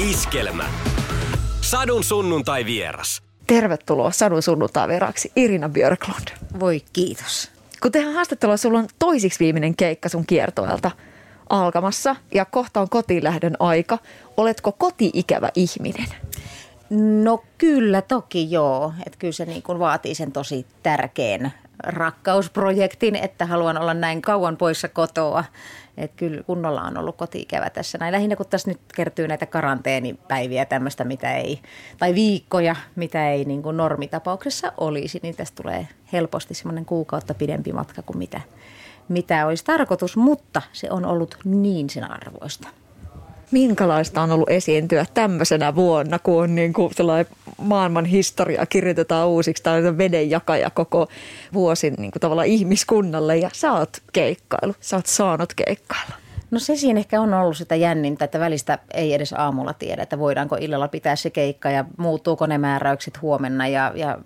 Iskelmä. Sadun sunnuntai vieras. Tervetuloa Sadun sunnuntai vieraksi Irina Björklund. Voi kiitos. Kun tehdään haastattelua, sulla on toisiksi viimeinen keikka sun kiertoelta alkamassa ja kohta on kotiin lähdön aika. Oletko koti-ikävä ihminen? No kyllä toki joo. Että kyllä se niin kuin vaatii sen tosi tärkeän rakkausprojektin, että haluan olla näin kauan poissa kotoa. Että kyllä kunnolla on ollut kotiikävä tässä näin. Lähinnä kun tässä nyt kertyy näitä karanteenipäiviä tämmöistä, mitä ei, tai viikkoja, mitä ei niin kuin normitapauksessa olisi, niin tästä tulee helposti semmoinen kuukautta pidempi matka kuin mitä, mitä olisi tarkoitus, mutta se on ollut niin sen arvoista. Minkälaista on ollut esiintyä tämmöisenä vuonna, kun on niin kuin maailman historia kirjoitetaan uusiksi, tai vedenjakaja koko vuosin niin kuin tavallaan ihmiskunnalle, ja sä oot keikkailu, sä oot saanut keikkailla. No se siinä ehkä on ollut sitä jännintä, että välistä ei edes aamulla tiedä, että voidaanko illalla pitää se keikka ja muuttuuko ne määräykset huomenna. Ja, ja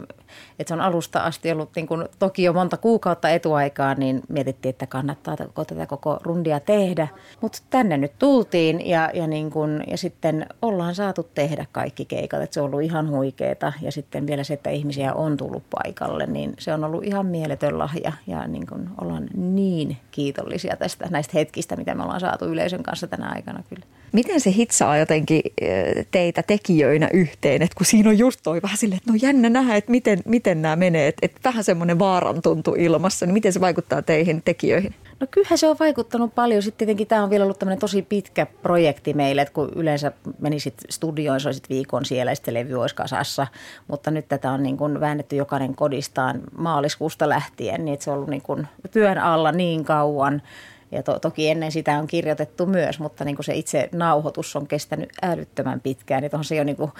että se on alusta asti ollut niin kuin, toki jo monta kuukautta etuaikaa, niin mietittiin, että kannattaa tätä koko rundia tehdä. Mutta tänne nyt tultiin ja, ja, niin kuin, ja sitten ollaan saatu tehdä kaikki keikat, että se on ollut ihan huikeeta. Ja sitten vielä se, että ihmisiä on tullut paikalle, niin se on ollut ihan mieletön lahja ja niin kuin ollaan niin kiitollisia tästä näistä hetkistä, mitä me ollaan saatu yleisön kanssa tänä aikana kyllä. Miten se hitsaa jotenkin eh, teitä tekijöinä yhteen, että kun siinä on just toi vähän silleen, että no jännä nähdä, että miten, miten nämä menee, että, että vähän semmoinen vaaran tuntu ilmassa, niin miten se vaikuttaa teihin tekijöihin? No kyllähän se on vaikuttanut paljon. Sitten tietenkin tämä on vielä ollut tämmöinen tosi pitkä projekti meille, että kun yleensä menisit studioon, se olisit viikon siellä ja sitten levy olisi kasassa. Mutta nyt tätä on niin kuin väännetty jokainen kodistaan maaliskuusta lähtien, niin että se on ollut niin kuin työn alla niin kauan – ja to, toki ennen sitä on kirjoitettu myös, mutta niin kuin se itse nauhoitus on kestänyt älyttömän pitkään. Että on se jo niin kuin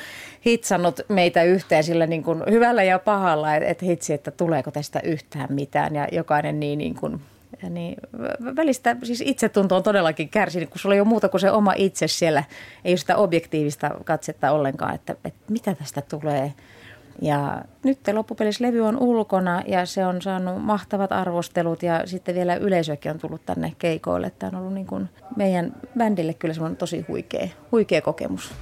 hitsannut meitä yhteen sillä niin kuin hyvällä ja pahalla, että, että hitsi, että tuleeko tästä yhtään mitään. Ja jokainen niin, niin kuin niin välistä siis itsetunto on todellakin kärsinyt, kun sulla ei ole muuta kuin se oma itse siellä. Ei ole sitä objektiivista katsetta ollenkaan, että, että mitä tästä tulee – ja nyt loppupelissä levy on ulkona ja se on saanut mahtavat arvostelut ja sitten vielä yleisökin on tullut tänne keikoille. Tämä on ollut niin kuin meidän bändille kyllä semmoinen tosi huikea, huikea kokemus.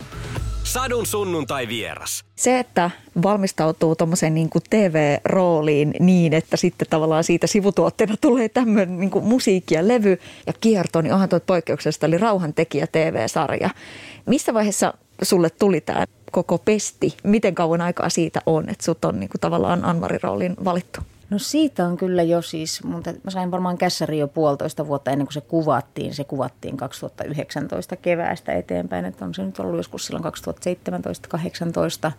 Sadun sunnuntai vieras. Se, että valmistautuu tuommoiseen niin TV-rooliin niin, että sitten tavallaan siitä sivutuotteena tulee tämmöinen niin kuin musiikki ja levy ja kierto, niin onhan tuo poikkeuksesta, eli Rauhantekijä TV-sarja. Missä vaiheessa sulle tuli tämä koko pesti? Miten kauan aikaa siitä on, että sut on niin kuin tavallaan Anmari roolin valittu? No siitä on kyllä jo siis, mutta mä sain varmaan kässäri jo puolitoista vuotta ennen kuin se kuvattiin. Se kuvattiin 2019 keväästä eteenpäin, että on se nyt ollut joskus silloin 2017-2018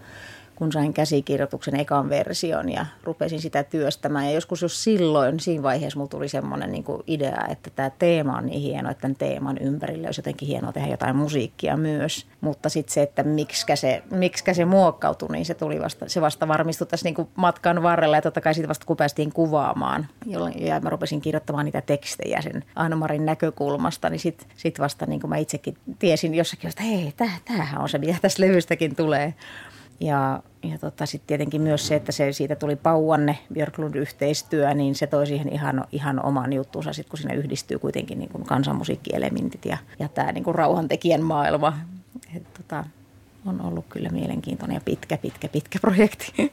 kun sain käsikirjoituksen ekan version ja rupesin sitä työstämään. Ja joskus jos silloin, siinä vaiheessa mulla tuli semmoinen niin idea, että tämä teema on niin hieno, että tämän teeman ympärille olisi jotenkin hienoa tehdä jotain musiikkia myös. Mutta sitten se, että miksikä se, miksikä se muokkautui, niin se, tuli vasta, se vasta varmistui tässä niin matkan varrella. Ja totta kai siitä vasta kun päästiin kuvaamaan, ja mä rupesin kirjoittamaan niitä tekstejä sen Anmarin näkökulmasta, niin sitten sit vasta niin kuin mä itsekin tiesin jossakin, että hei, tämähän on se, mitä tästä levystäkin tulee. Ja, ja tota, sitten tietenkin myös se, että se, siitä tuli Pauanne Björklund-yhteistyö, niin se toi siihen ihan, ihan oman juttuunsa, sit kun siinä yhdistyy kuitenkin niin kuin kansanmusiikkielementit ja, ja tämä niin kuin rauhantekijän maailma. Et, tota, on ollut kyllä mielenkiintoinen ja pitkä, pitkä, pitkä projekti.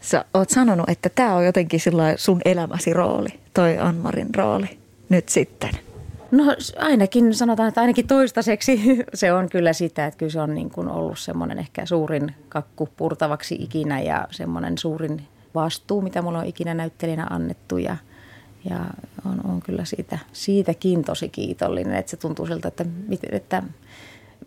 Sä oot sanonut, että tämä on jotenkin sun elämäsi rooli, toi Anmarin rooli nyt sitten – No ainakin sanotaan, että ainakin toistaiseksi se on kyllä sitä, että kyllä se on niin kuin ollut semmoinen ehkä suurin kakku purtavaksi ikinä ja semmoinen suurin vastuu, mitä mulla on ikinä näyttelijänä annettu ja, ja on, on kyllä siitä, siitäkin tosi kiitollinen, että se tuntuu siltä, että, että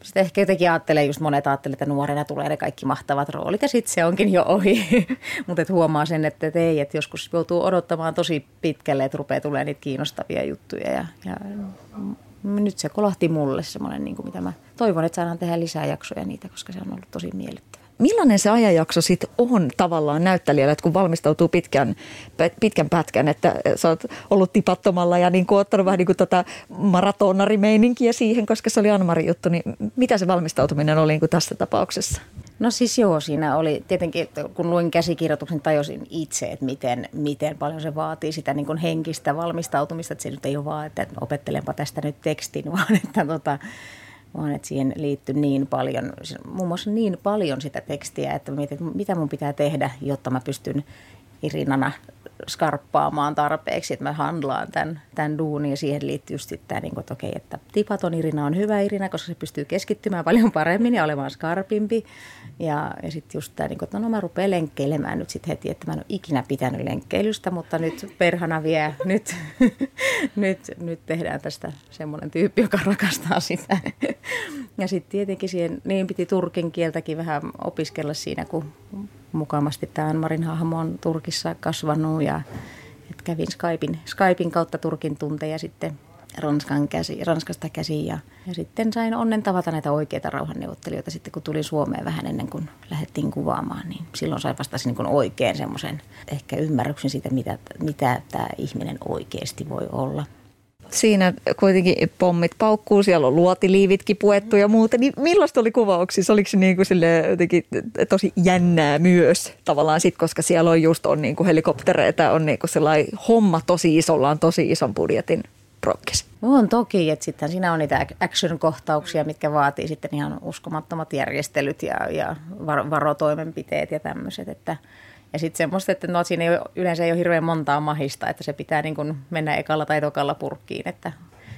sitten ehkä jotenkin ajattelee, just monet ajattelee, että nuorena tulee ne kaikki mahtavat roolit ja sitten se onkin jo ohi. Mutta huomaa sen, että ei, että joskus joutuu odottamaan tosi pitkälle, että rupeaa tulemaan niitä kiinnostavia juttuja. Ja, ja nyt se kolahti mulle semmoinen, niin kuin mitä mä toivon, että saadaan tehdä lisää jaksoja niitä, koska se on ollut tosi miellyttävää. Millainen se ajanjakso sitten on tavallaan näyttelijällä, että kun valmistautuu pitkän, pitkän pätkän, että sä oot ollut tipattomalla ja niin ottanut vähän niin kuin tota maratonarimeininkiä siihen, koska se oli Anmari juttu, niin mitä se valmistautuminen oli niin kuin tässä tapauksessa? No siis joo, siinä oli tietenkin, kun luin käsikirjoituksen, tajusin itse, että miten, miten paljon se vaatii sitä niin kuin henkistä valmistautumista, että se nyt ei ole vaan, että opettelenpa tästä nyt tekstin, vaan että tota, vaan että siihen liittyy niin paljon, muun muassa niin paljon sitä tekstiä, että mietin, mitä mun pitää tehdä, jotta mä pystyn Irinana skarppaamaan tarpeeksi, että mä handlaan tämän, tämän duunin ja siihen liittyy just tämä, niin kuin, että okei, että tipaton Irina on hyvä Irina, koska se pystyy keskittymään paljon paremmin ja olemaan skarpimpi. Ja, ja sitten just tämä, niin kuin, että no, no mä rupean lenkkeilemään nyt sitten heti, että mä en ole ikinä pitänyt lenkkeilystä, mutta nyt perhana vie, nyt, nyt, nyt tehdään tästä semmoinen tyyppi, joka rakastaa sitä. Ja sitten tietenkin siihen, niin piti turkin kieltäkin vähän opiskella siinä, kun mukavasti tämä Anmarin hahmo on Turkissa kasvanut ja että kävin Skypein, Skypein kautta Turkin tunteja sitten Ranskan käsi, Ranskasta käsiin ja, ja sitten sain onnen tavata näitä oikeita rauhanneuvottelijoita sitten kun tulin Suomeen vähän ennen kuin lähdettiin kuvaamaan, niin silloin sain vasta niin kuin oikein semmoisen ehkä ymmärryksen siitä, mitä, mitä tämä ihminen oikeasti voi olla siinä kuitenkin pommit paukkuu, siellä on luotiliivitkin puettu ja muuta. Niin millaista oli kuvauksissa? Oliko se niin kuin sille jotenkin tosi jännää myös tavallaan sit, koska siellä on just on niin kuin helikoptereita, on niin kuin sellainen homma tosi isolla, on tosi ison budjetin prokkis. On toki, että sitten siinä on niitä action-kohtauksia, mitkä vaatii sitten ihan uskomattomat järjestelyt ja, ja varotoimenpiteet ja tämmöiset, että – ja sitten semmoista, että no siinä ei ole, yleensä ei ole hirveän montaa mahista, että se pitää niin kuin mennä ekalla tai tokalla purkkiin, että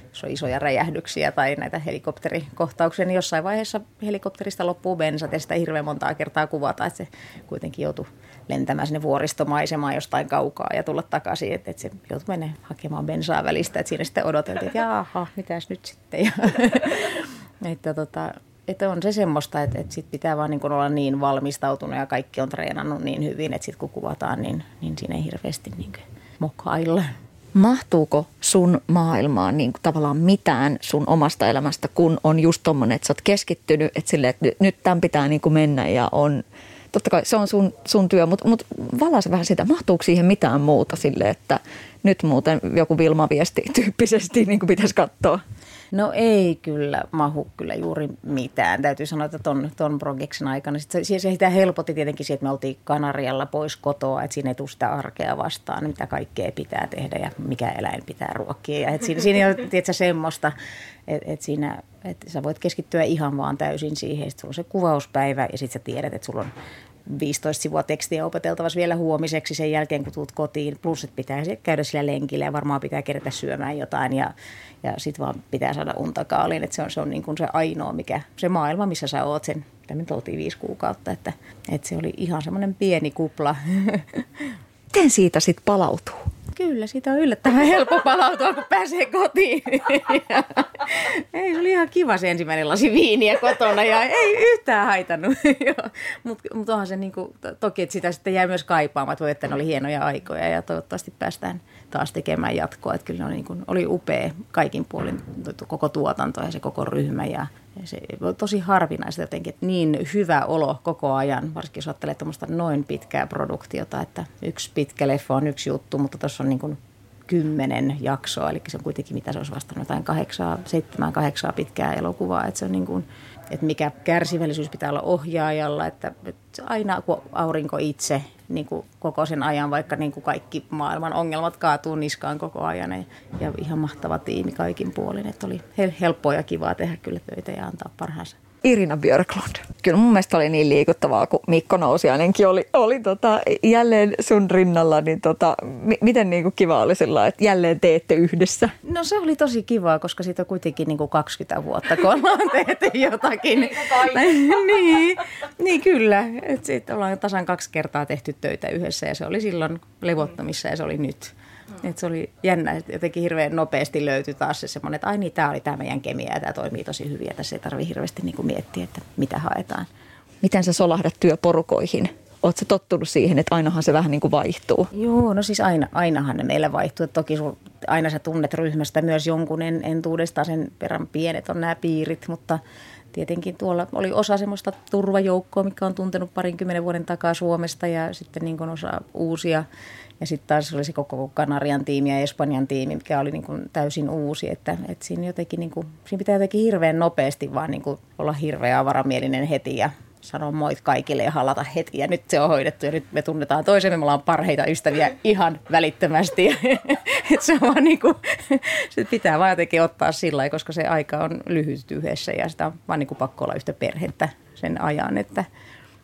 jos on isoja räjähdyksiä tai näitä helikopterikohtauksia, niin jossain vaiheessa helikopterista loppuu bensat ja sitä hirveän montaa kertaa kuvata, että se kuitenkin joutuu lentämään sinne vuoristomaisemaan jostain kaukaa ja tulla takaisin, että, että se joutuu mennä hakemaan bensaa välistä, että siinä sitten odoteltiin, että jaha, mitäs nyt sitten. Ja, että tota, että on se semmoista, että, että sit pitää vaan niin olla niin valmistautunut ja kaikki on treenannut niin hyvin, että sitten kun kuvataan, niin, niin siinä ei hirveästi niin mokailla. Mahtuuko sun maailmaan niin kuin tavallaan mitään sun omasta elämästä, kun on just tommonen, että sä oot keskittynyt, että, sille, että nyt tämän pitää niin kuin mennä ja on, totta kai se on sun, sun työ, mutta, mutta valaise vähän sitä, mahtuuko siihen mitään muuta sille, että nyt muuten joku Vilma-viesti tyyppisesti niin kuin pitäisi katsoa? No ei kyllä mahu kyllä juuri mitään. Täytyy sanoa, että ton, ton projektin aikana. Sit se, se sitä helpotti tietenkin että me oltiin Kanarialla pois kotoa, että siinä ei tule sitä arkea vastaan, mitä kaikkea pitää tehdä ja mikä eläin pitää ruokkia. Ja et siinä, siinä ole tietysti, semmoista, että et siinä että sä voit keskittyä ihan vaan täysin siihen. Sitten sulla on se kuvauspäivä ja sitten sä tiedät, että sulla on 15 sivua tekstiä opeteltavassa vielä huomiseksi sen jälkeen, kun tulet kotiin. Plus, että pitää käydä sillä lenkillä ja varmaan pitää kerätä syömään jotain ja, ja sitten vaan pitää saada unta kaaliin. Että se on, se on niin kuin se ainoa, mikä, se maailma, missä sä oot sen, me oltiin viisi kuukautta. Että, että se oli ihan semmoinen pieni kupla. Miten siitä sitten palautuu? Kyllä, siitä on yllättävän helppo palautua, kun pääsee kotiin. ei, se oli ihan kiva se ensimmäinen lasi viiniä kotona ja ei yhtään haitannut. Mutta mut onhan se niinku, toki, että sitä sitten jäi myös kaipaamaan, että voi, että ne oli hienoja aikoja ja toivottavasti päästään taas tekemään jatkoa. Että kyllä ne oli, niinku, oli upea kaikin puolin koko tuotanto ja se koko ryhmä ja se on tosi harvinaista jotenkin, että niin hyvä olo koko ajan, varsinkin jos ajattelee tuommoista noin pitkää produktiota, että yksi pitkä leffa on yksi juttu, mutta tuossa on niin kuin kymmenen jaksoa, eli se on kuitenkin, mitä se olisi vastannut, jotain kahdeksaa, seitsemän, kahdeksaa pitkää elokuvaa, että se on niin kuin, että mikä kärsivällisyys pitää olla ohjaajalla, että aina kun aurinko itse niin kuin koko sen ajan, vaikka niin kuin kaikki maailman ongelmat kaatuu niskaan koko ajan ja, ja ihan mahtava tiimi kaikin puolin, että oli helppoa ja kivaa tehdä kyllä töitä ja antaa parhaansa. Irina Björklund. Kyllä mun mielestä oli niin liikuttavaa, kun Mikko Nousiainenkin oli, oli tota, jälleen sun rinnalla, niin tota, m- miten niin kuin kiva oli sillä että jälleen teette yhdessä? No se oli tosi kivaa, koska siitä on kuitenkin niin kuin 20 vuotta, kun ollaan tehty jotakin. niin, niin, kyllä. Sitten ollaan tasan kaksi kertaa tehty töitä yhdessä ja se oli silloin levottomissa ja se oli nyt. Et se oli jännä, että jotenkin hirveän nopeasti löytyi taas se semmoinen, että ai niin, tämä oli tämä meidän kemia ja tämä toimii tosi hyvin ja tässä ei tarvitse hirveästi niin kuin miettiä, että mitä haetaan. Miten sä solahdat työporukoihin? Oletko tottunut siihen, että ainahan se vähän niin kuin vaihtuu? Joo, no siis aina, ainahan ne meillä vaihtuu. Että toki sun, aina sä tunnet ryhmästä myös jonkun en, entuudestaan sen verran pienet on nämä piirit, mutta tietenkin tuolla oli osa semmoista turvajoukkoa, mikä on tuntenut parinkymmenen vuoden takaa Suomesta ja sitten niin kuin osa uusia ja sitten taas oli se koko Kanarian tiimi ja Espanjan tiimi, mikä oli niin kuin täysin uusi. Että, että siinä, jotenkin niin kuin, siinä pitää jotenkin hirveän nopeasti vaan niin kuin olla hirveän avaramielinen heti ja sanoa moit kaikille ja halata hetki. Ja nyt se on hoidettu ja nyt me tunnetaan toisemme, me ollaan parheita ystäviä ihan välittömästi. Et se on vaan niin kuin, se pitää vaan jotenkin ottaa sillä koska se aika on lyhyt yhdessä ja sitä on vaan niin kuin pakko olla yhtä perhettä sen ajan, että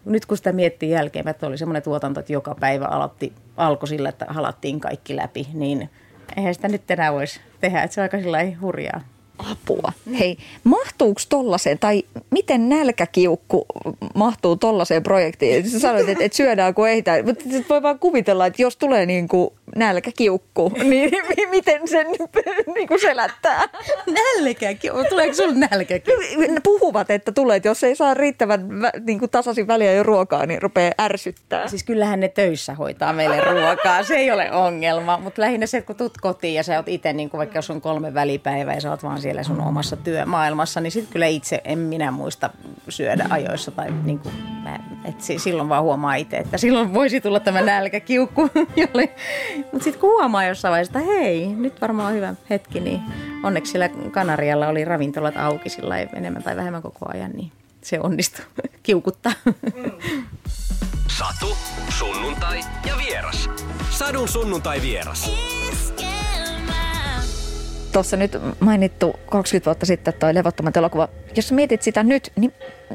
nyt kun sitä miettii jälkeen, että oli semmoinen tuotanto, että joka päivä aloitti, alkoi sillä, että halattiin kaikki läpi, niin eihän sitä nyt enää voisi tehdä, että se on aika sillä hurjaa apua. Hei, mahtuuko tollaiseen, tai miten nälkäkiukku mahtuu tollaiseen projektiin? Sä sanoit, että, että syödään kun ei mutta voi vaan kuvitella, että jos tulee niin kuin nälkäkiukku, niin miten sen niin kuin selättää? Nälkäkiukku? Tuleeko sinulle nälkäkiukku? Puhuvat, että tulee, että jos ei saa riittävän niin kuin tasaisin väliä jo ruokaa, niin rupeaa ärsyttää. Siis kyllähän ne töissä hoitaa meille ruokaa, se ei ole ongelma, mutta lähinnä se, että kun tulet kotiin ja sä oot itse, niin kuin vaikka jos on kolme välipäivää ja sä oot vaan siellä sun omassa työmaailmassa, niin sitten kyllä itse en minä muista syödä ajoissa tai niin kuin, että silloin vaan huomaa itse, että silloin voisi tulla tämä nälkäkiukku, jolle mutta sitten kun huomaa jossain vaiheessa, että hei, nyt varmaan on hyvä hetki, niin onneksi sillä Kanarialla oli ravintolat auki sillä enemmän tai vähemmän koko ajan, niin se onnistui kiukuttaa. Satu, sunnuntai ja vieras. Sadun sunnuntai vieras. Tuossa nyt mainittu 20 vuotta sitten toi levottomat elokuva. Jos mietit sitä nyt, niin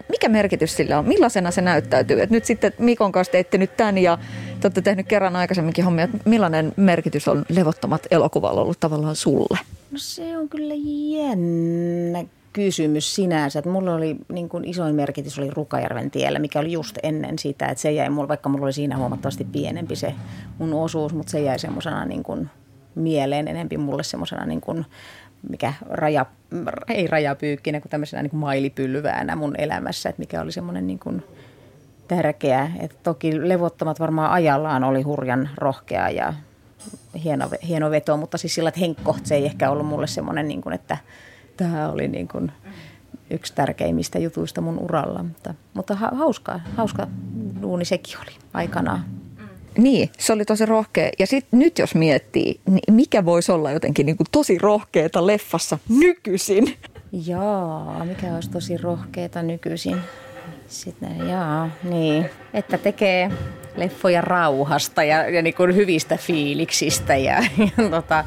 mikä merkitys sillä on? Millaisena se näyttäytyy? Et nyt sitten Mikon kanssa teitte nyt tämän ja te olette tehnyt kerran aikaisemminkin hommia. Millainen merkitys on levottomat elokuvalla ollut tavallaan sulle? No se on kyllä jännä kysymys sinänsä. Että mulla oli niin kuin isoin merkitys oli Rukajärven tiellä, mikä oli just ennen sitä. Että se jäi mulle, vaikka mulla oli siinä huomattavasti pienempi se mun osuus, mutta se jäi semmoisena niin kuin mieleen enempi mulle semmoisena niin kuin mikä raja, ei rajapyykkinä, kuin tämmöisenä niin kuin mailipylväänä mun elämässä, että mikä oli semmoinen niin kuin tärkeä. Että toki levottomat varmaan ajallaan oli hurjan rohkea ja hieno, hieno veto, mutta siis sillä, että Henkko, se ei ehkä ollut mulle semmoinen, niin kuin, että tämä oli niin kuin yksi tärkeimmistä jutuista mun uralla. Mutta, mutta hauska, hauska duuni sekin oli aikanaan. Niin, se oli tosi rohkea. Ja sitten nyt jos miettii, niin mikä voisi olla jotenkin niin kuin tosi rohkeeta leffassa nykyisin? Jaa, mikä olisi tosi rohkeeta nykyisin? Sitten, jaa, niin. Että tekee leffoja rauhasta ja, ja niin kuin hyvistä fiiliksistä ja, ja tota,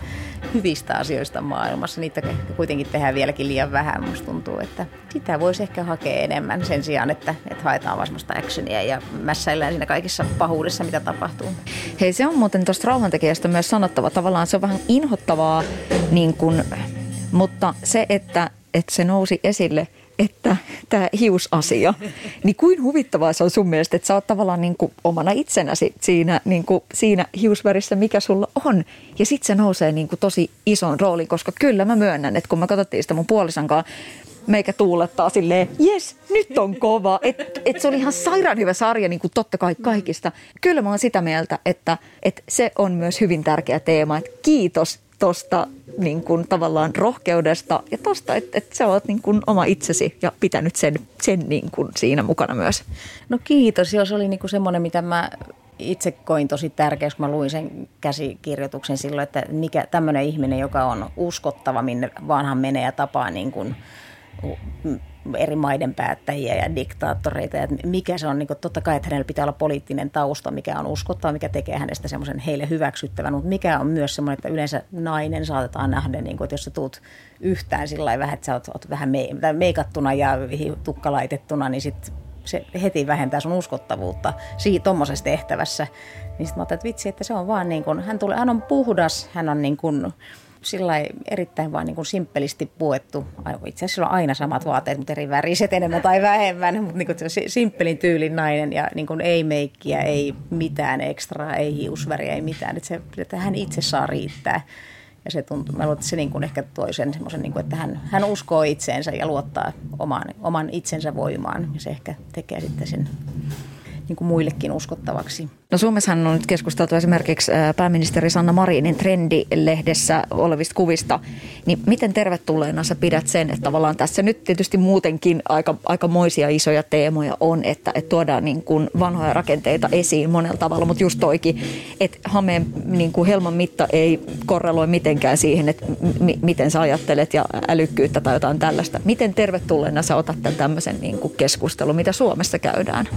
hyvistä asioista maailmassa. Niitä kuitenkin tehdään vieläkin liian vähän. Musta tuntuu, että sitä voisi ehkä hakea enemmän sen sijaan, että, että haetaan vaan semmoista actionia ja mässäillään siinä kaikissa pahuudessa, mitä tapahtuu. Hei, se on muuten tuosta rauhantekijästä myös sanottava. Tavallaan se on vähän inhottavaa, niin kun, mutta se, että, että se nousi esille – että tämä hiusasia, niin kuin huvittavaa se on sun mielestä, että sä oot tavallaan niin kuin omana itsenäsi siinä, niin kuin siinä hiusvärissä, mikä sulla on. Ja sitten se nousee niin kuin tosi ison roolin, koska kyllä mä myönnän, että kun mä katsottiin sitä mun puolison kanssa, meikä tuulettaa silleen, jes, nyt on kova. Että et se oli ihan sairaan hyvä sarja, niin kuin totta kai kaikista. Kyllä mä oon sitä mieltä, että, että se on myös hyvin tärkeä teema. Että kiitos tuosta niin kuin, tavallaan rohkeudesta ja tuosta, että, että sä oot niin kuin, oma itsesi ja pitänyt sen, sen niin kuin, siinä mukana myös. No kiitos, jos oli niin kuin semmoinen, mitä mä itse koin tosi tärkeäksi, kun mä luin sen käsikirjoituksen silloin, että mikä tämmöinen ihminen, joka on uskottava, minne vanhan menee ja tapaa niin kuin eri maiden päättäjiä ja diktaattoreita. Ja mikä se on, niin kuin, totta kai, että hänellä pitää olla poliittinen tausta, mikä on uskottava, mikä tekee hänestä semmoisen heille hyväksyttävän, mutta mikä on myös semmoinen, että yleensä nainen saatetaan nähdä, niin kuin, että jos sä tuut yhtään sillä vähän, että sä oot, oot vähän meikattuna ja tukkalaitettuna, niin sit se heti vähentää sun uskottavuutta siitä tuommoisessa tehtävässä. Niin sitten mä ajattelin, että vitsi, että se on vaan niin kuin, hän, tulee, hän on puhdas, hän on niin kuin, sillä erittäin vaan niin kuin simppelisti puettu. Itse asiassa on aina samat vaatteet, mutta eri väriset enemmän tai vähemmän. Mutta niin kuin simppelin tyylin nainen ja niin kuin ei meikkiä, ei mitään ekstraa, ei hiusväriä, ei mitään. Että, se, että hän itse saa riittää. Ja se tuntuu, mä luulen, että se niin kuin ehkä toi sen semmoisen, niin että hän, hän uskoo itseensä ja luottaa oman, oman itsensä voimaan. Ja se ehkä tekee sitten sen niin kuin muillekin uskottavaksi. No Suomessahan on nyt keskusteltu esimerkiksi pääministeri Sanna Marinin trendilehdessä olevista kuvista. Niin miten tervetulleena sä pidät sen, että tavallaan tässä nyt tietysti muutenkin aika, aika moisia isoja teemoja on, että, että tuodaan niin kuin vanhoja rakenteita esiin monella tavalla, mutta just toikin, että hameen niin kuin helman mitta ei korreloi mitenkään siihen, että m- miten sä ajattelet ja älykkyyttä tai jotain tällaista. Miten tervetulleena sä otat tämän tämmöisen niin kuin keskustelun, mitä Suomessa käydään?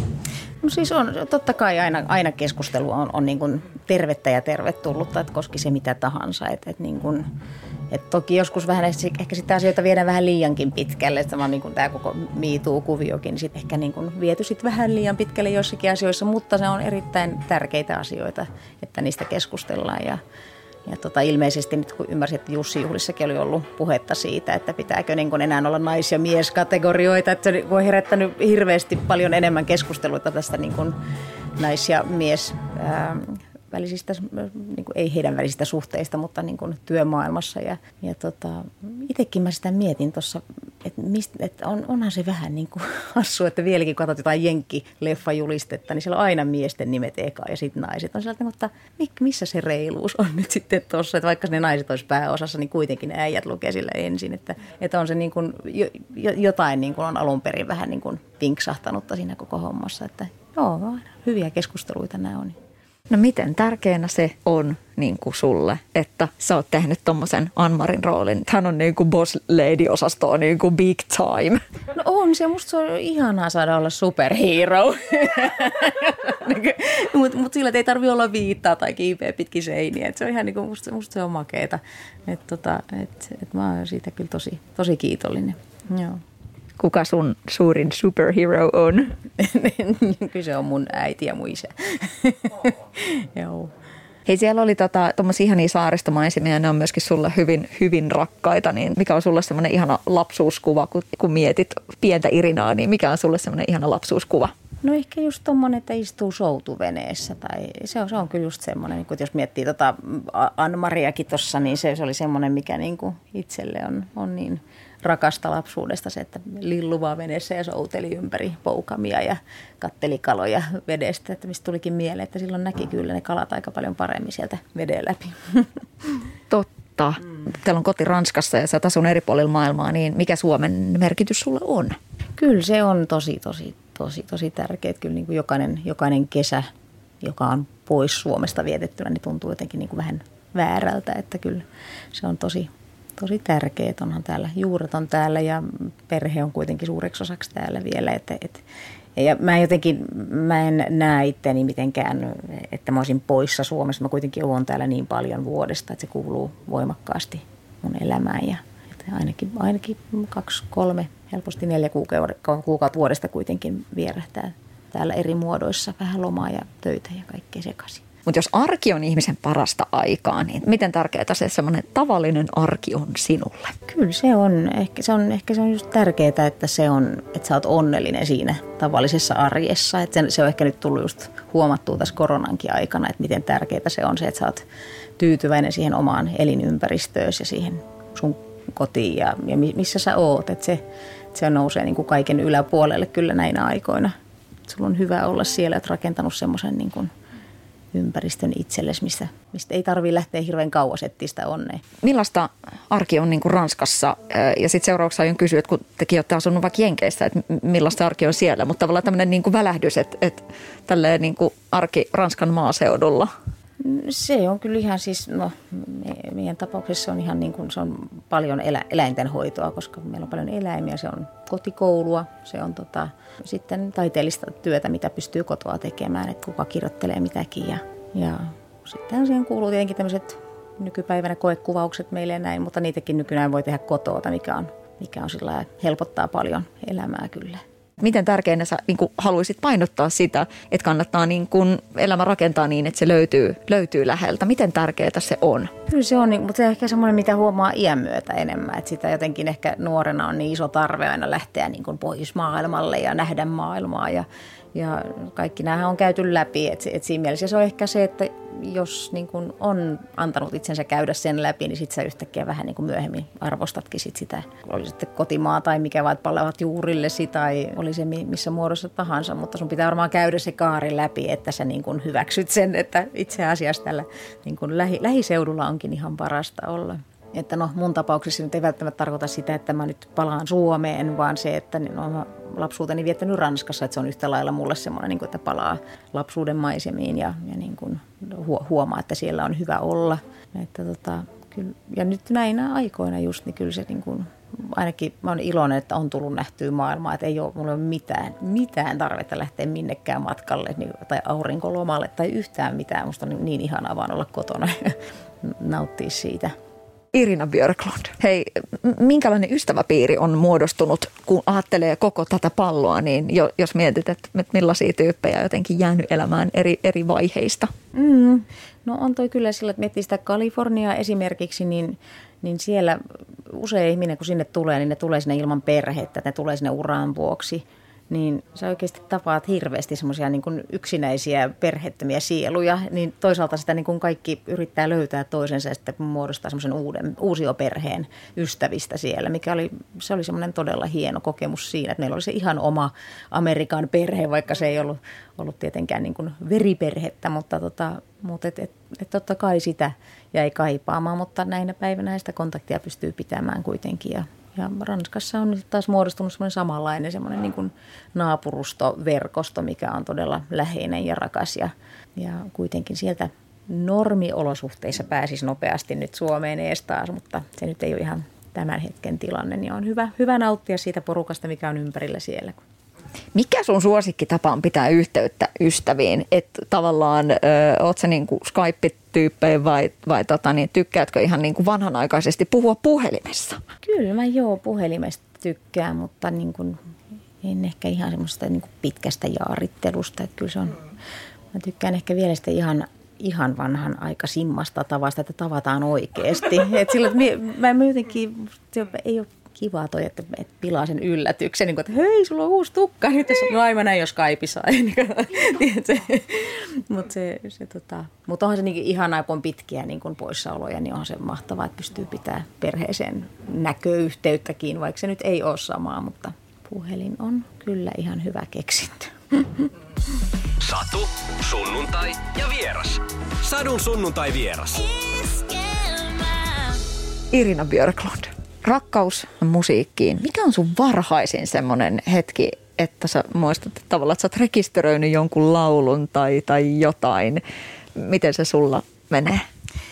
No siis on, totta kai aina, aina keskustelu on, on niin kuin tervettä ja tervetullutta, että koski se mitä tahansa. Että, että niin kuin, että toki joskus vähän ehkä sitä asioita viedään vähän liiankin pitkälle. Että tämä, niin kuin tämä koko miituu-kuviokin, niin sitten ehkä niin kuin viety sit vähän liian pitkälle jossakin asioissa, mutta se on erittäin tärkeitä asioita, että niistä keskustellaan. Ja, ja tota, ilmeisesti nyt kun ymmärsin, että Jussi Juhlissakin oli ollut puhetta siitä, että pitääkö niin enää olla nais- ja mieskategorioita, että se on herättänyt hirveästi paljon enemmän keskusteluita tästä niin nais- ja mies välisistä, niin kuin, ei heidän välisistä suhteista, mutta niin kuin työmaailmassa. Ja, ja tota, itsekin mä sitä mietin tuossa, että, että on, onhan se vähän niin kuin hassu, että vieläkin katsot jotain jenkki-leffajulistetta, niin siellä on aina miesten nimet eka ja sitten naiset. On sieltä, mutta missä se reiluus on nyt sitten tuossa, että vaikka ne naiset olisi pääosassa, niin kuitenkin ne äijät lukee sillä ensin, että, että on se niin kuin, jotain niin kuin on alun perin vähän niin kuin pinksahtanutta siinä koko hommassa, että joo, hyviä keskusteluita nämä on. No miten tärkeänä se on niin kuin sulle, että sä oot tehnyt tommosen Anmarin roolin? Hän on niin kuin boss lady osastoa niin kuin big time. No on se, musta se on ihanaa saada olla superhero. Mutta mut sillä ei tarvi olla viittaa tai kiipeä pitkin seiniä. Et se on ihan niin kuin, musta, musta se on makeeta. Et tota, et, et mä oon siitä kyllä tosi, tosi kiitollinen. Joo kuka sun suurin superhero on? Kyllä se on mun äiti ja mun isä. Joo. Hei, siellä oli tota, tuommoisia ihania saaristomaisemia, ne on myöskin sulle hyvin, hyvin rakkaita. Niin mikä on sulle semmoinen ihana lapsuuskuva, kun, kun mietit pientä Irinaa, niin mikä on sulle semmoinen ihana lapsuuskuva? No ehkä just tuommoinen, että istuu soutuveneessä tai se on, se on kyllä just semmoinen, niin jos miettii tota Ann-Mariakin tuossa, niin se, se oli semmoinen, mikä niin kuin itselle on, on niin – rakasta lapsuudesta se, että lilluvaa veneessä ja souteli ympäri poukamia ja katteli kaloja vedestä, että mistä tulikin mieleen, että silloin näki kyllä ne kalat aika paljon paremmin sieltä veden läpi. Totta. Teillä on koti Ranskassa ja sä asun eri puolilla maailmaa, niin mikä Suomen merkitys sulle on? Kyllä se on tosi, tosi, tosi, tosi tärkeä. Kyllä niin kuin jokainen, jokainen kesä, joka on pois Suomesta vietettynä, niin tuntuu jotenkin niin kuin vähän väärältä, että kyllä se on tosi, tosi tärkeät. Onhan täällä, juuret on täällä ja perhe on kuitenkin suureksi osaksi täällä vielä. Että, et, ja mä jotenkin, mä en näe itteni mitenkään, että mä olisin poissa Suomessa. Mä kuitenkin olen täällä niin paljon vuodesta, että se kuuluu voimakkaasti mun elämään. Ja, että ainakin, ainakin kaksi, kolme, helposti neljä kuukautta vuodesta kuitenkin vierähtää täällä eri muodoissa. Vähän lomaa ja töitä ja kaikkea sekaisin. Mutta jos arki on ihmisen parasta aikaa, niin miten tärkeää se semmoinen tavallinen arki on sinulle? Kyllä se on. Ehkä se on, ehkä se on just tärkeää, että, se on, että sä oot onnellinen siinä tavallisessa arjessa. Että se, on ehkä nyt tullut just huomattua tässä koronankin aikana, että miten tärkeää se on se, että sä oot tyytyväinen siihen omaan elinympäristöön ja siihen sun kotiin ja, ja missä sä oot. Että se, että se nousee niin kuin kaiken yläpuolelle kyllä näinä aikoina. Sulla on hyvä olla siellä, että rakentanut semmoisen niin ympäristön itsellesi, mistä, mistä ei tarvitse lähteä hirveän kauas etsiä sitä onnea. Millaista arki on niin kuin Ranskassa? Ja sitten seuraavaksi aion kysyä, että kun tekin olette asunut vaikka Jenkeissä, että millaista arki on siellä, mutta tavallaan tämmöinen niin kuin välähdys, että, että tälleen niin kuin arki Ranskan maaseudulla – se on kyllä ihan siis, no meidän tapauksessa on ihan niin kuin, se on paljon elä, eläintenhoitoa, koska meillä on paljon eläimiä. Se on kotikoulua, se on tota, sitten taiteellista työtä, mitä pystyy kotoa tekemään, että kuka kirjoittelee mitäkin. Ja, ja sitten siihen kuuluu tietenkin tämmöiset nykypäivänä koekuvaukset meille ja näin, mutta niitäkin nykyään voi tehdä kotoa, mikä on, mikä on sillä helpottaa paljon elämää kyllä. Miten tärkeänä sä niin haluaisit painottaa sitä, että kannattaa niin kuin elämä rakentaa niin, että se löytyy, löytyy läheltä? Miten tärkeää se on? Kyllä se on, niin, mutta se on ehkä semmoinen, mitä huomaa iän myötä enemmän. Että sitä jotenkin ehkä nuorena on niin iso tarve aina lähteä niin kuin pois maailmalle ja nähdä maailmaa. Ja, ja kaikki nämähän on käyty läpi. Et, et siinä mielessä se on ehkä se, että jos niin kun on antanut itsensä käydä sen läpi, niin sitten sä yhtäkkiä vähän niin myöhemmin arvostatkin sit sitä. Oli sitten kotimaa tai mikä vaan, palavat juurillesi tai oli se missä muodossa tahansa, mutta sun pitää varmaan käydä se kaari läpi, että sä niin kun hyväksyt sen, että itse asiassa tällä niin kun lähi, lähiseudulla onkin ihan parasta olla. Että no mun tapauksessa nyt ei välttämättä tarkoita sitä, että mä nyt palaan Suomeen, vaan se, että no, lapsuuteni viettänyt Ranskassa, että se on yhtä lailla mulle semmoinen, niin kuin, että palaa lapsuuden maisemiin ja, ja niin kuin huomaa, että siellä on hyvä olla. Että tota, kyllä, ja nyt näinä aikoina just, niin kyllä se niin kuin, ainakin mä oon iloinen, että on tullut nähtyä maailmaa, että ei ole mulla mitään, mitään tarvetta lähteä minnekään matkalle niin, tai aurinkolomalle tai yhtään mitään. Musta on niin, niin ihanaa vaan olla kotona ja nauttia siitä. Irina Björklund. Hei, minkälainen ystäväpiiri on muodostunut, kun ajattelee koko tätä palloa, niin jos mietit, että millaisia tyyppejä jotenkin jäänyt elämään eri, eri vaiheista? Mm. No on toi kyllä sillä, että miettii sitä Kaliforniaa esimerkiksi, niin, niin siellä usein ihminen, kun sinne tulee, niin ne tulee sinne ilman perhettä, ne tulee sinne uran vuoksi – niin sä oikeasti tapaat hirveästi semmoisia niin yksinäisiä perhettömiä sieluja, niin toisaalta sitä niin kuin kaikki yrittää löytää toisensa ja sitten muodostaa semmoisen uuden, uusioperheen ystävistä siellä, mikä oli, se oli semmoinen todella hieno kokemus siinä, että meillä oli se ihan oma Amerikan perhe, vaikka se ei ollut, ollut tietenkään niin kuin veriperhettä, mutta, tota, mutta et, et, et totta kai sitä jäi kaipaamaan, mutta näinä päivinä sitä kontaktia pystyy pitämään kuitenkin ja ja Ranskassa on nyt taas muodostunut semmoinen samanlainen semmoinen niin kuin naapurustoverkosto, mikä on todella läheinen ja rakas. Ja, ja kuitenkin sieltä normiolosuhteissa pääsisi nopeasti nyt Suomeen ees taas, mutta se nyt ei ole ihan tämän hetken tilanne, niin on hyvä, hyvä nauttia siitä porukasta, mikä on ympärillä siellä. Mikä sun suosikkitapa on pitää yhteyttä ystäviin? Että tavallaan, oot sä niin Skype-tyyppejä vai, vai tota, niin, tykkäätkö ihan niin kuin vanhanaikaisesti puhua puhelimessa? Kyllä mä joo puhelimesta tykkään, mutta niin kuin, en ehkä ihan semmoista niin kuin pitkästä jaarittelusta. Että kyllä se on, mä tykkään ehkä vielä sitä ihan ihan vanhan aika simmasta tavasta, että tavataan oikeasti. Et sillä, mä, mä jotenkin, se ei ole kiva toi, että, että pilaa sen yllätyksen, niin kuin, että hei, sulla on uusi tukka, nyt jos on aivan näin, jos kaipisaa. Mutta se, se, tota, mut onhan se niin ihanaa, kun on pitkiä niin kun poissaoloja, niin onhan se mahtavaa, että pystyy pitämään perheeseen näköyhteyttäkin, vaikka se nyt ei ole samaa, mutta puhelin on kyllä ihan hyvä keksintö. Satu, sunnuntai ja vieras. Sadun sunnuntai vieras. Irina Björklund rakkaus musiikkiin. Mikä on sun varhaisin semmoinen hetki, että sä muistat että tavallaan, että sä oot rekisteröinyt jonkun laulun tai, tai jotain. Miten se sulla menee?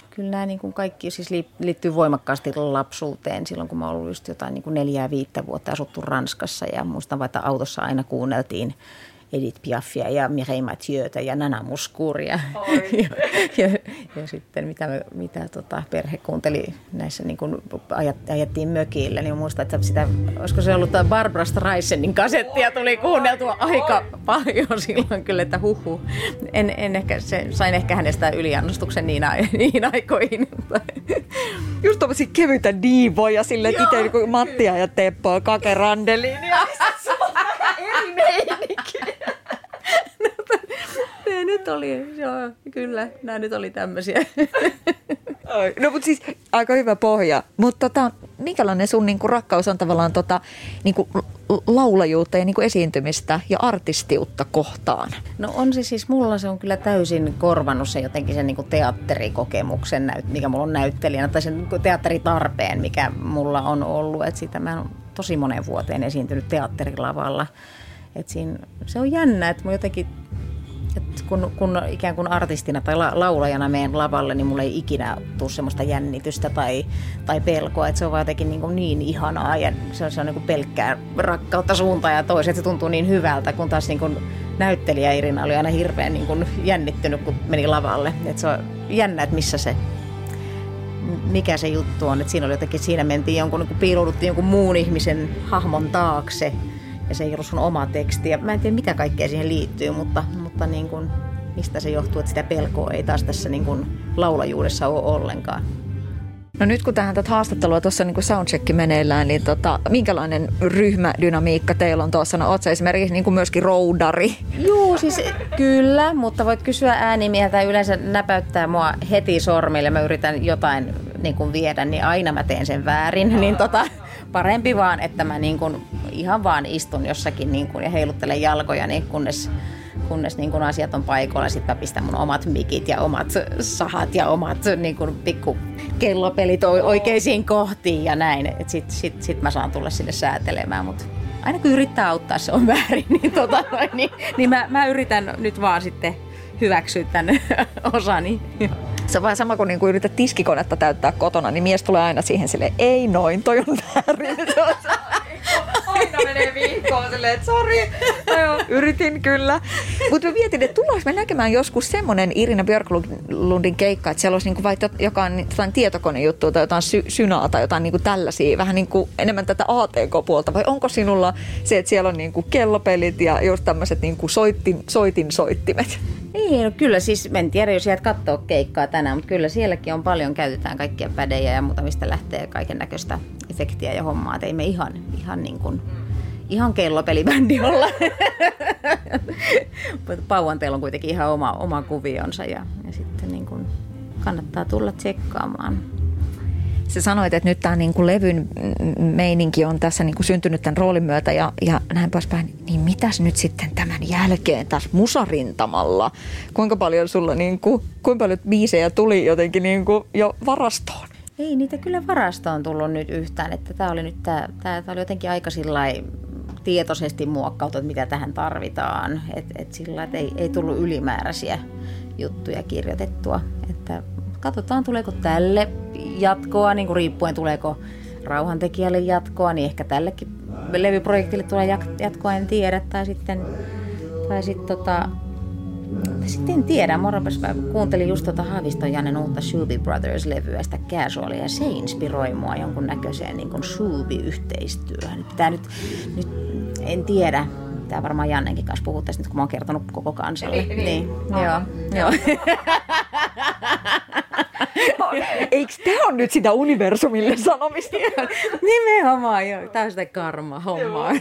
Kyllä nämä niin kuin kaikki siis liittyy voimakkaasti lapsuuteen. Silloin kun mä ollut just jotain niin kuin neljää viittä vuotta asuttu Ranskassa ja muistan, että autossa aina kuunneltiin Edith Piafia ja Mireille Mathieuta ja Nana Muskuria. ja, ja, ja, sitten mitä, mitä tota, perhe kuunteli näissä, niin kun ajat, ajettiin mökille, niin muistan, että sitä, olisiko se ollut Barbara Streisenin kasettia tuli kuunneltua aika paljon silloin kyllä, että huhu. En, en ehkä, se, sain ehkä hänestä yliannostuksen niin, niin aikoihin. Just tommosia kevyitä diivoja silleen, että itse kun Mattia ja Teppoa kakerandeliin. Niin eri ne nyt oli, joo, kyllä, nämä nyt oli tämmöisiä. No mutta siis aika hyvä pohja. Mutta tota, minkälainen sun niinku rakkaus on tavallaan tota, niinku laulajuutta ja niinku esiintymistä ja artistiutta kohtaan? No on se siis, mulla se on kyllä täysin korvannut se jotenkin sen niinku teatterikokemuksen, mikä mulla on näyttelijänä, tai sen niinku teatteritarpeen, mikä mulla on ollut. Et sitä mä oon tosi monen vuoteen esiintynyt teatterilavalla. Et siinä, se on jännä, että mä jotenkin kun, kun ikään kuin artistina tai la, laulajana menen lavalle, niin mulla ei ikinä tule semmoista jännitystä tai, tai pelkoa. Et se on vaan jotenkin niin, kuin niin ihanaa ja se on, se on niin kuin pelkkää rakkautta suuntaan ja toiseen. Se tuntuu niin hyvältä, kun taas niin kuin näyttelijä Irina oli aina hirveän niin kuin jännittynyt, kun meni lavalle. Et se on jännä, että missä se mikä se juttu on. Että siinä oli jotenkin, siinä mentiin jonkun, niin piilouduttiin jonkun muun ihmisen hahmon taakse ja se ei ollut sun oma teksti. Ja mä en tiedä, mitä kaikkea siihen liittyy, mutta, mutta niin kuin, mistä se johtuu, että sitä pelkoa ei taas tässä niin kuin laulajuudessa ole ollenkaan. No nyt kun tähän tätä haastattelua tuossa niin soundcheck meneillään, niin tota, minkälainen ryhmädynamiikka teillä on tuossa? No oot esimerkiksi niin kuin myöskin roudari? Joo, siis kyllä, mutta voit kysyä äänimieheltä yleensä näpäyttää mua heti sormille. Mä yritän jotain niin kuin viedä, niin aina mä teen sen väärin. Niin tota, parempi vaan, että mä niin kuin ihan vaan istun jossakin niin kuin ja heiluttelen jalkoja, niin kunnes kunnes niin kun asiat on paikoilla. Sitten mä pistän mun omat mikit ja omat sahat ja omat niin kun pikku kellopelit oikeisiin kohtiin ja näin. Sitten sit, sit mä saan tulla sinne säätelemään, mutta aina kun yrittää auttaa, se on väärin. Niin, tota, niin, niin mä, mä yritän nyt vaan sitten hyväksyä tämän osani. Se on vähän sama kuin, niin kuin yrität tiskikonetta täyttää kotona, niin mies tulee aina siihen sille ei noin, toi on väärin. aina menee viikkoon silleen, että sori, no yritin kyllä. Mutta mä mietin, että tullaanko me näkemään joskus semmoinen Irina Björklundin keikka, että siellä olisi niinku vaikka jotain, jotain tietokonejuttua tai jotain sy- synaa tai jotain niinku tällaisia, vähän niinku enemmän tätä ATK-puolta, vai onko sinulla se, että siellä on niinku kellopelit ja just tämmöiset niinku soitin, soitin soittimet? Niin, no kyllä siis, en tiedä jos jäät katsoa keikkaa tänään, mutta kyllä sielläkin on paljon, käytetään kaikkia pädejä ja muuta, mistä lähtee kaiken näköistä efektiä ja hommaa. Et ei me ihan, ihan niin kuin, ihan kellopelibändi olla. Pauan teillä on kuitenkin ihan oma, oma kuvionsa ja, ja sitten niin kuin kannattaa tulla tsekkaamaan. Sä sanoit, että nyt tämä niinku levyn meininki on tässä niinku syntynyt tämän roolin myötä ja, ja näin poispäin. Niin mitäs nyt sitten tämän jälkeen tässä musarintamalla? Kuinka paljon sulla, niinku, kuinka paljon biisejä tuli jotenkin niinku jo varastoon? Ei niitä kyllä varastoon tullut nyt yhtään. Että tämä oli nyt tämä, tämä, tämä oli jotenkin aika tietoisesti muokkautu, että mitä tähän tarvitaan. Et, et sillä että ei, ei tullut ylimääräisiä juttuja kirjoitettua. Että katsotaan, tuleeko tälle jatkoa, niin kuin riippuen tuleeko rauhantekijälle jatkoa, niin ehkä tällekin levyprojektille tulee jatkoa, en tiedä. Tai sitten, tai sitten tota, sitten en tiedä, mä kuuntelin just tota Haaviston Jannen uutta Shuby Brothers-levyä, sitä casualia, ja se inspiroi mua jonkun näköiseen niin kuin Shuby-yhteistyöhön. Pitää nyt, nyt, en tiedä, Tämä varmaan Jannenkin kanssa puhua tästä, kun mä oon kertonut koko kansalle. niin, niin. joo, joo. Eikö tämä on nyt sitä universumille sanomista? Nimenomaan, joo. Tämä on sitä karma-hommaa.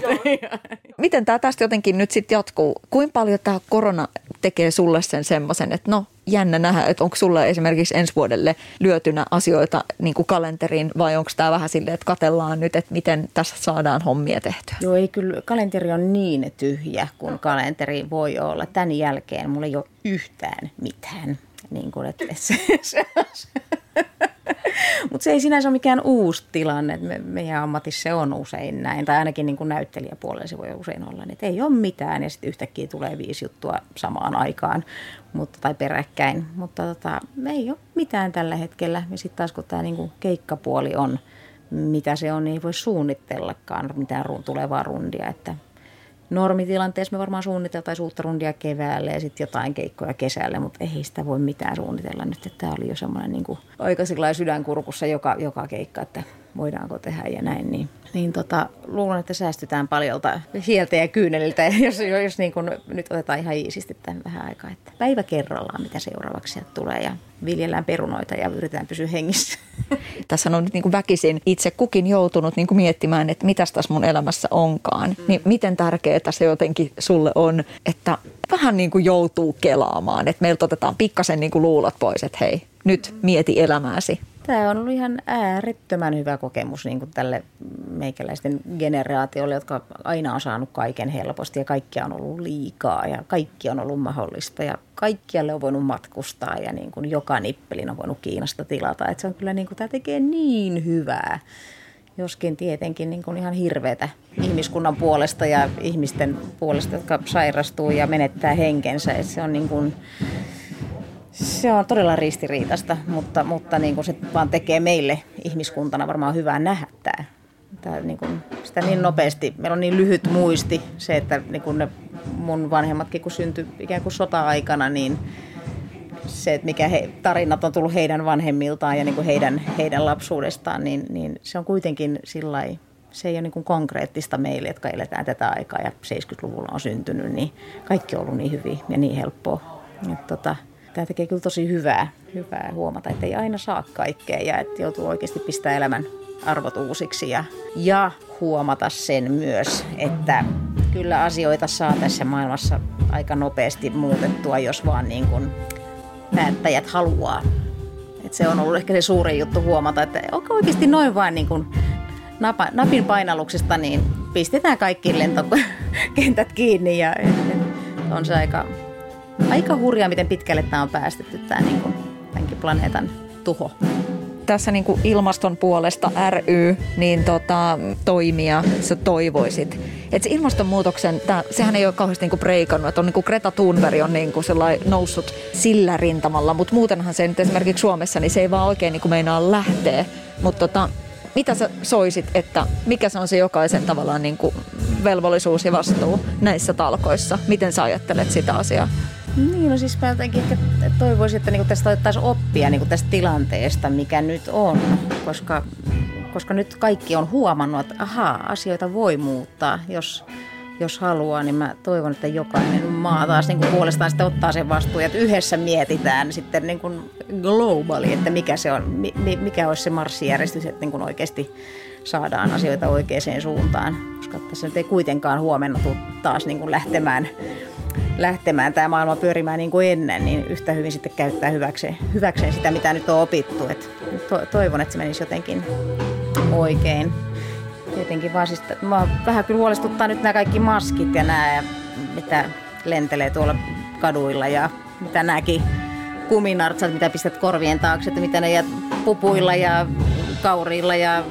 Miten tämä tästä jotenkin nyt sitten jatkuu? Kuinka paljon tämä korona tekee sulle sen semmoisen, että no jännä nähdä, että onko sulle esimerkiksi ensi vuodelle lyötynä asioita niin kuin kalenteriin vai onko tämä vähän silleen, että katellaan nyt, että miten tässä saadaan hommia tehtyä? Joo, ei kyllä, kalenteri on niin tyhjä kuin kalenteri voi olla. Tämän jälkeen mulla ei ole yhtään mitään. Niin kuin, että se, se, se. Mutta se ei sinänsä ole mikään uusi tilanne. Me, meidän ammatissa se on usein näin, tai ainakin niin kuin näyttelijäpuolella se voi usein olla, niin että ei ole mitään ja sitten yhtäkkiä tulee viisi juttua samaan aikaan mutta, tai peräkkäin. Mutta tota, ei ole mitään tällä hetkellä. Ja sitten taas kun tämä niin keikkapuoli on, mitä se on, niin ei voi suunnitellakaan mitään tulevaa rundia. Että normitilanteessa me varmaan suunniteltaisiin uutta rundia keväälle ja sitten jotain keikkoja kesälle, mutta ei sitä voi mitään suunnitella nyt. Että tämä oli jo semmoinen niin aika sydänkurkussa joka, joka keikka, että voidaanko tehdä ja näin. Niin, niin tota, luulen, että säästytään paljolta hieltä ja kyyneliltä, jos, jos niin kun nyt otetaan ihan iisisti tämän vähän aikaa. Että päivä kerrallaan, mitä seuraavaksi sieltä tulee ja viljellään perunoita ja yritetään pysyä hengissä. Tässä on nyt niin kuin väkisin itse kukin joutunut niin kuin miettimään, että mitä tässä mun elämässä onkaan. Mm. Niin miten tärkeää se jotenkin sulle on, että vähän niin kuin joutuu kelaamaan, että meiltä otetaan pikkasen niin kuin luulot pois, että hei, nyt mieti elämääsi. Tämä on ollut ihan äärettömän hyvä kokemus niin kuin tälle meikäläisten generaatiolle, jotka aina on saanut kaiken helposti ja kaikki on ollut liikaa ja kaikki on ollut mahdollista ja kaikkialle on voinut matkustaa ja niin kuin joka nippelin on voinut Kiinasta tilata. Että se on kyllä, niin kuin, tämä tekee niin hyvää, joskin tietenkin niin kuin ihan hirveätä ihmiskunnan puolesta ja ihmisten puolesta, jotka sairastuu ja menettää henkensä. Että se on niin kuin, se on todella ristiriitasta, mutta, mutta niin kuin se vaan tekee meille ihmiskuntana varmaan hyvää nähdä tämä. tämä niin kuin, sitä niin nopeasti, meillä on niin lyhyt muisti se, että niin kuin ne mun vanhemmatkin kun syntyi ikään kuin sota-aikana, niin se, että mikä he, tarinat on tullut heidän vanhemmiltaan ja niin kuin heidän, heidän lapsuudestaan, niin, niin se on kuitenkin sillä se ei ole niin kuin konkreettista meille, jotka eletään tätä aikaa ja 70-luvulla on syntynyt, niin kaikki on ollut niin hyvin ja niin helppoa. Et tota, tämä tekee kyllä tosi hyvää, hyvää huomata, että ei aina saa kaikkea ja että joutuu oikeasti pistää elämän arvot uusiksi ja, ja huomata sen myös, että kyllä asioita saa tässä maailmassa aika nopeasti muutettua, jos vaan niin kuin päättäjät haluaa. Et se on ollut ehkä se suurin juttu huomata, että onko oikeasti noin vain niin kuin napa, napin painalluksesta, niin pistetään kaikki lentokentät kiinni ja on se aika, aika hurjaa, miten pitkälle tämä on päästetty, tämä niin kuin, tämänkin planeetan tuho tässä niin kuin ilmaston puolesta ry, niin tota, toimia sä toivoisit? Et se ilmastonmuutoksen, tää, sehän ei ole kauheasti niin kuin breikannut, että on niin kuin Greta Thunberg on niin kuin noussut sillä rintamalla, mutta muutenhan se nyt esimerkiksi Suomessa, niin se ei vaan oikein niin kuin meinaa lähteä. Mutta tota, mitä sä soisit, että mikä se on se jokaisen tavallaan niin kuin velvollisuus ja vastuu näissä talkoissa? Miten sä ajattelet sitä asiaa? Niin, no siis mä jotenkin ehkä toivoisin, että niinku tästä otettaisiin oppia niinku tästä tilanteesta, mikä nyt on, koska, koska nyt kaikki on huomannut, että ahaa, asioita voi muuttaa, jos, jos haluaa, niin mä toivon, että jokainen maa taas niin kuin puolestaan sitten ottaa sen vastuun, että yhdessä mietitään sitten niin globaali, että mikä, se on, mikä olisi se marssijärjestys, että niin oikeasti saadaan asioita oikeaan suuntaan, koska tässä nyt ei kuitenkaan huomenna tule taas niin lähtemään lähtemään tämä maailma pyörimään niin kuin ennen, niin yhtä hyvin sitten käyttää hyväkseen, hyväkseen sitä, mitä nyt on opittu. Et to, toivon, että se menisi jotenkin oikein. Tietenkin vaan siis, mä vähän kyllä huolestuttaa nyt nämä kaikki maskit ja nämä, mitä lentelee tuolla kaduilla ja mitä nämäkin kuminartsat, mitä pistät korvien taakse, että mitä ne jää pupuilla ja kauriilla ja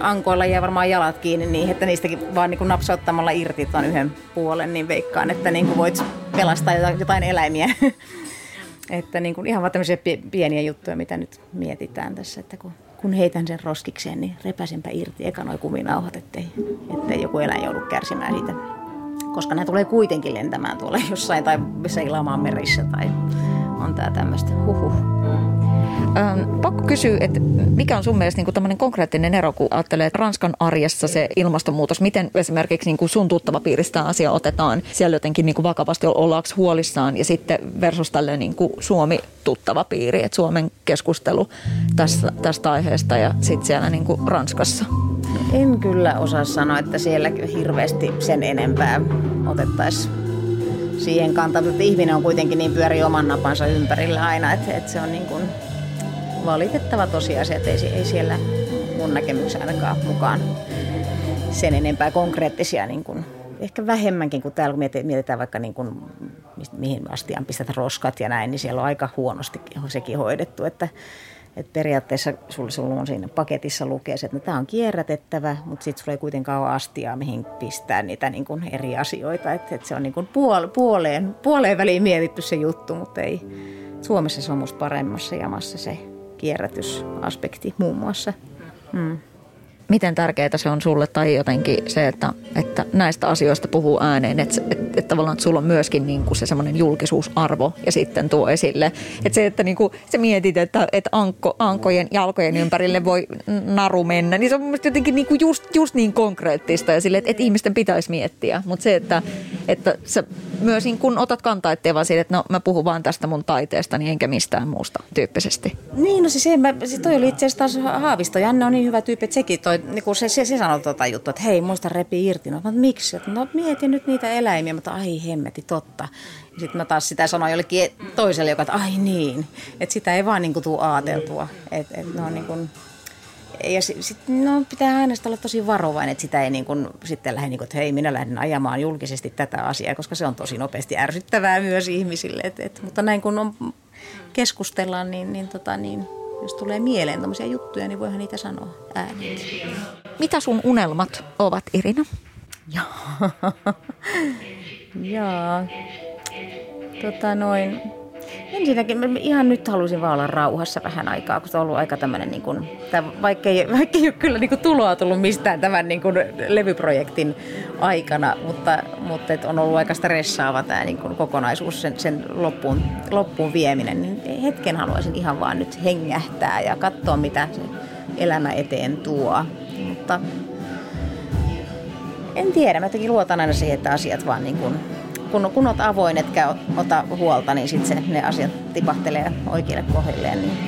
ankoilla jää varmaan jalat kiinni niin, että niistäkin vaan niin kuin napsauttamalla irti tuon yhden puolen, niin veikkaan, että niin kuin voit pelastaa jotain eläimiä. että niin kuin ihan vaan tämmöisiä pieniä juttuja, mitä nyt mietitään tässä, että kun, kun heitän sen roskikseen, niin repäsenpä irti eka noin kuminauhat, ettei, ettei joku eläin joudu kärsimään siitä. Koska nämä tulee kuitenkin lentämään tuolla jossain tai seilamaan merissä tai on tää tämmöistä huhuh. Ähm, pakko kysyä, että mikä on sun mielestä niin tämmöinen konkreettinen ero, kun ajattelee, että Ranskan arjessa se ilmastonmuutos, miten esimerkiksi niin kuin sun tuttava piiristä asia otetaan siellä jotenkin niin kuin vakavasti, ollaanko huolissaan ja sitten versus tälle niin kuin Suomi tuttava piiri, että Suomen keskustelu tästä, tästä aiheesta ja sitten siellä niin kuin Ranskassa? En kyllä osaa sanoa, että siellä hirveästi sen enempää otettaisiin siihen kantaa, mutta ihminen on kuitenkin niin pyöri oman napansa ympärillä aina, että, että se on niin kuin valitettava tosiasia, että ei, ei siellä mun näkemyksen ainakaan mukaan sen enempää konkreettisia niin kuin, ehkä vähemmänkin kuin täällä, kun mietitään vaikka niin kuin, mihin astiaan pistät roskat ja näin, niin siellä on aika huonosti sekin hoidettu, että, että periaatteessa sulla, sulla on siinä paketissa lukee että no, tämä on kierrätettävä, mutta sitten sulla ei kuitenkaan ole astiaa, mihin pistää niitä niin kuin eri asioita. Että, että se on niin kuin puol, puoleen, puoleen väliin mietitty se juttu, mutta ei. Suomessa se on musta paremmassa jamassa se kierrätysaspekti muun muassa. Mm. Miten tärkeää se on sulle tai jotenkin se, että, että näistä asioista puhuu ääneen, että, että, että tavallaan että sulla on myöskin niin kuin se semmoinen julkisuusarvo ja sitten tuo esille. Että se, että niin kuin, sä mietit, että, että ankko, ankojen jalkojen ympärille voi naru mennä, niin se on mun jotenkin niin kuin just, just niin konkreettista ja sille, että, että ihmisten pitäisi miettiä. Mutta se, että, että sä myös niin kun otat kantaa, ettei vaan siitä, että no mä puhun vaan tästä mun taiteesta, niin enkä mistään muusta tyyppisesti. Niin, no siis, mä, siis toi oli itse asiassa taas Haavisto. Janne on niin hyvä tyyppi, että sekin toi, niin kun se, se, se sanoi tota juttua, että hei, muista repi irti. No, mutta miksi? No mietin nyt niitä eläimiä, mutta ai hemmeti, totta. Sitten mä taas sitä sanoin jollekin toiselle, joka, että ai niin. Että sitä ei vaan niin kuin tule ajateltua. Että et, no niin kuin, ja sit, sit, no, pitää aina olla tosi varovainen, että sitä ei niin kuin, sitten lähde, niin kuin, että hei, minä lähden ajamaan julkisesti tätä asiaa, koska se on tosi nopeasti ärsyttävää myös ihmisille. Et, et, mutta näin kun on, keskustellaan, niin, niin, tota, niin jos tulee mieleen tämmöisiä juttuja, niin voihan niitä sanoa ääneen. Mitä sun unelmat ovat, Irina? Joo. Joo. Tota noin, Ensinnäkin mä ihan nyt halusin vaan olla rauhassa vähän aikaa, kun se on ollut aika tämmöinen, niin kuin, vaikka, ei, vaikka ei ole kyllä niin kuin tuloa tullut mistään tämän niin kuin levyprojektin aikana, mutta, mutta et on ollut aika stressaava tämä niin kuin kokonaisuus, sen, sen loppuun, loppuun vieminen. Niin hetken haluaisin ihan vaan nyt hengähtää ja katsoa, mitä se elämä eteen tuo. Mutta en tiedä, mä jotenkin luotan aina siihen, että asiat vaan niin kuin kun, kun olet avoin, etkä ota huolta, niin sitten ne asiat tipahtelee oikeille kohdilleen. Niin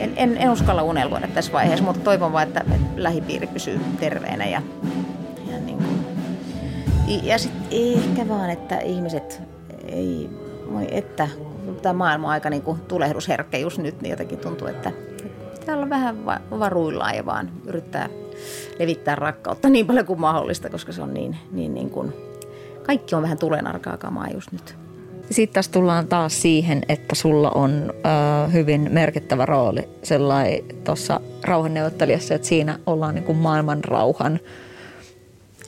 en, en, en uskalla unelmoida tässä vaiheessa, mutta toivon vaan, että lähipiiri pysyy terveenä ja, ja, niin ja sitten ehkä vaan, että ihmiset ei, voi että tämä maailman aika niin kuin tulehdusherkkä just nyt, niin jotenkin tuntuu, että täällä on vähän varuillaan ja vaan yrittää levittää rakkautta niin paljon kuin mahdollista, koska se on niin, niin, niin kuin, kaikki on vähän tulenarkaa kamaa just nyt. Sitten tässä tullaan taas siihen, että sulla on ö, hyvin merkittävä rooli tuossa rauhanneuvottelijassa, että siinä ollaan niin kuin maailman rauhan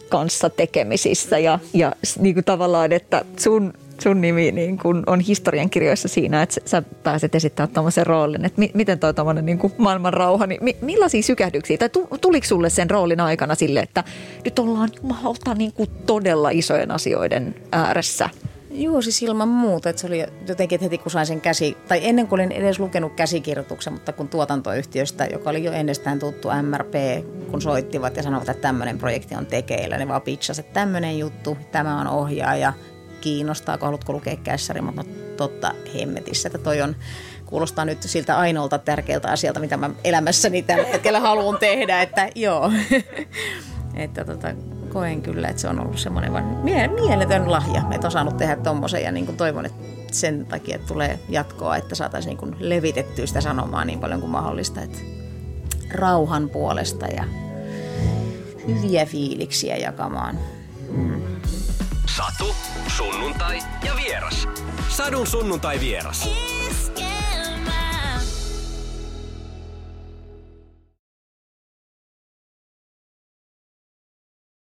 kanssa tekemisissä ja, ja niin kuin tavallaan, että sun sun nimi niin kun on historiankirjoissa siinä, että sä pääset esittämään tuommoisen roolin. Että mi- miten toi tuommoinen niin maailman rauha, niin mi- millaisia sykähdyksiä, tai tuliko sulle sen roolin aikana sille, että nyt ollaan jumalauta niin kuin todella isojen asioiden ääressä? Joo, siis ilman muuta. Että se oli jotenkin, että heti kun sain sen käsi, tai ennen kuin olin edes lukenut käsikirjoituksen, mutta kun tuotantoyhtiöstä, joka oli jo ennestään tuttu MRP, kun soittivat ja sanoivat, että tämmöinen projekti on tekeillä, ne vaan pitchasivat, että tämmöinen juttu, tämä on ohjaaja, kiinnostaako, haluatko lukea kässäri, mutta totta hemmetissä, että toi on, kuulostaa nyt siltä ainoalta tärkeältä asialta, mitä mä elämässäni tällä hetkellä haluan tehdä, että joo. että tota, koen kyllä, että se on ollut semmoinen vaan mieletön lahja, että on saanut tehdä tommosen ja niin kuin toivon, että sen takia että tulee jatkoa, että saataisiin niin levitettyä sitä sanomaa niin paljon kuin mahdollista, että rauhan puolesta ja hyviä fiiliksiä jakamaan. Mm. Satu, sunnuntai ja vieras. Sadun sunnuntai vieras.